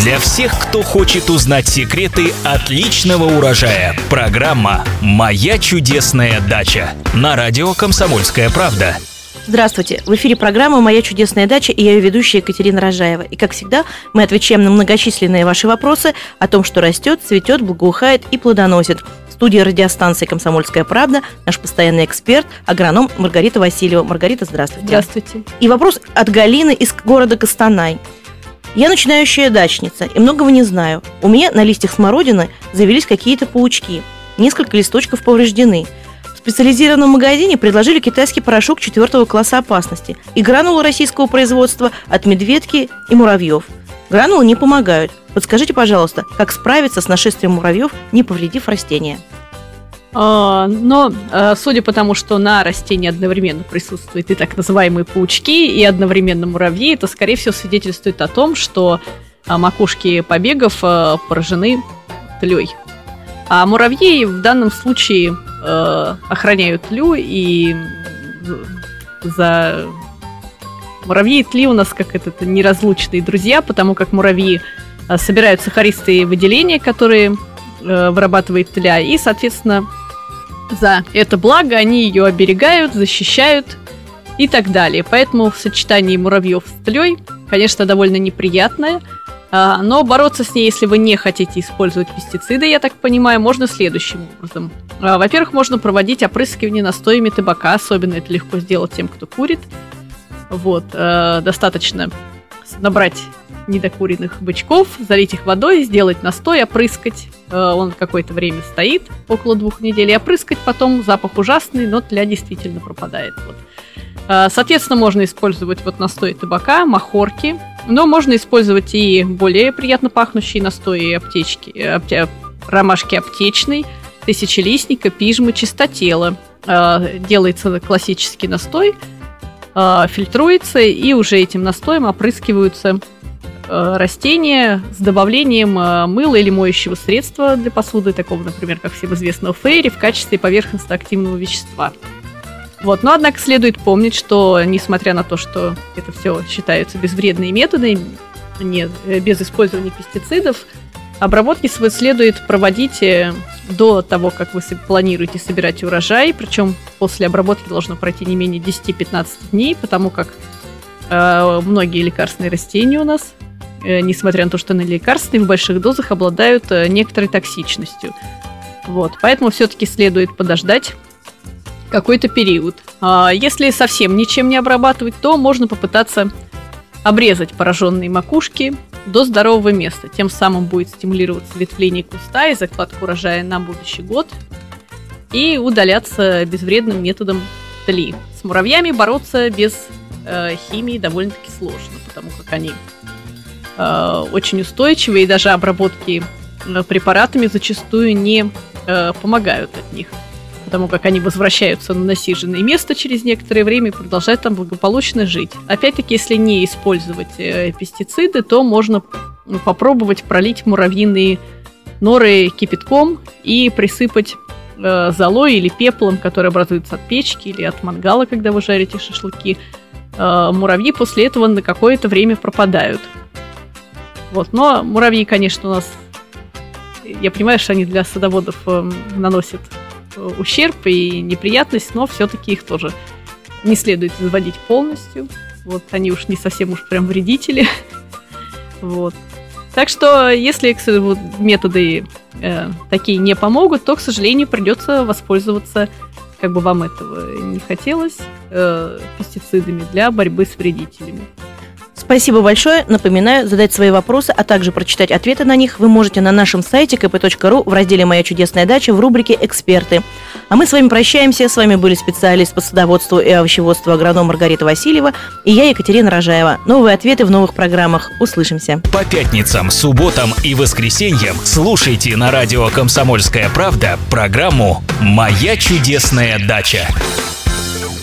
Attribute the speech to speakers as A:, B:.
A: Для всех, кто хочет узнать секреты отличного урожая. Программа «Моя чудесная дача» на радио «Комсомольская правда».
B: Здравствуйте! В эфире программа «Моя чудесная дача» и я ее ведущая Екатерина Рожаева. И, как всегда, мы отвечаем на многочисленные ваши вопросы о том, что растет, цветет, благоухает и плодоносит. В студии радиостанции «Комсомольская правда» наш постоянный эксперт, агроном Маргарита Васильева. Маргарита, здравствуйте.
C: Здравствуйте.
B: И вопрос от Галины из города Костанай. Я начинающая дачница и многого не знаю. У меня на листьях смородины завелись какие-то паучки. Несколько листочков повреждены – специализированном магазине предложили китайский порошок четвертого класса опасности и гранулы российского производства от медведки и муравьев. Гранулы не помогают. Подскажите, пожалуйста, как справиться с нашествием муравьев, не повредив растения?
C: А, но а, судя по тому, что на растении одновременно присутствуют и так называемые паучки, и одновременно муравьи, это, скорее всего, свидетельствует о том, что а, макушки побегов поражены тлей. А муравьи в данном случае э, охраняют тлю, и за муравьи и тли у нас как это неразлучные друзья, потому как муравьи э, собирают сахаристые выделения, которые э, вырабатывает тля, и, соответственно, за это благо они ее оберегают, защищают и так далее. Поэтому в сочетании муравьев с тлей, конечно, довольно неприятное – а, но бороться с ней, если вы не хотите использовать пестициды, я так понимаю, можно следующим образом. А, во-первых, можно проводить опрыскивание настоями табака, особенно это легко сделать тем, кто курит. Вот, а, достаточно набрать недокуренных бычков, залить их водой, сделать настой, опрыскать. Он какое-то время стоит, около двух недель, и опрыскать потом. Запах ужасный, но тля действительно пропадает. Вот. Соответственно, можно использовать вот настой табака, махорки, но можно использовать и более приятно пахнущие настои аптечки, апте, ромашки аптечной, тысячелистника, пижмы, чистотела. Э, делается классический настой, э, фильтруется, и уже этим настоем опрыскиваются э, растения с добавлением мыла или моющего средства для посуды, такого, например, как всем известного фейри, в качестве поверхностно-активного вещества. Вот. Но, однако, следует помнить, что, несмотря на то, что это все считаются безвредные методы, не, э, без использования пестицидов, обработки следует проводить э, до того, как вы планируете собирать урожай, причем после обработки должно пройти не менее 10-15 дней, потому как э, многие лекарственные растения у нас, э, несмотря на то, что они лекарственные, в больших дозах обладают э, некоторой токсичностью. Вот, поэтому все-таки следует подождать какой-то период. А если совсем ничем не обрабатывать, то можно попытаться обрезать пораженные макушки до здорового места. Тем самым будет стимулироваться ветвление куста и закладка урожая на будущий год и удаляться безвредным методом тли. С муравьями бороться без э, химии довольно-таки сложно, потому как они э, очень устойчивы и даже обработки э, препаратами зачастую не э, помогают от них потому как они возвращаются на насиженное место через некоторое время и продолжают там благополучно жить. Опять-таки, если не использовать э, пестициды, то можно попробовать пролить муравьиные норы кипятком и присыпать э, золой или пеплом, который образуется от печки или от мангала, когда вы жарите шашлыки. Э, муравьи после этого на какое-то время пропадают. Вот, но муравьи, конечно, у нас я понимаю, что они для садоводов э, наносят ущерб и неприятность, но все-таки их тоже не следует заводить полностью. Вот они уж не совсем уж прям вредители. вот. Так что, если методы э, такие не помогут, то, к сожалению, придется воспользоваться, как бы вам этого не хотелось, э, пестицидами для борьбы с вредителями.
B: Спасибо большое. Напоминаю, задать свои вопросы, а также прочитать ответы на них вы можете на нашем сайте kp.ru в разделе «Моя чудесная дача» в рубрике «Эксперты». А мы с вами прощаемся. С вами были специалист по садоводству и овощеводству агроном Маргарита Васильева и я, Екатерина Рожаева. Новые ответы в новых программах. Услышимся.
A: По пятницам, субботам и воскресеньям слушайте на радио «Комсомольская правда» программу «Моя чудесная дача».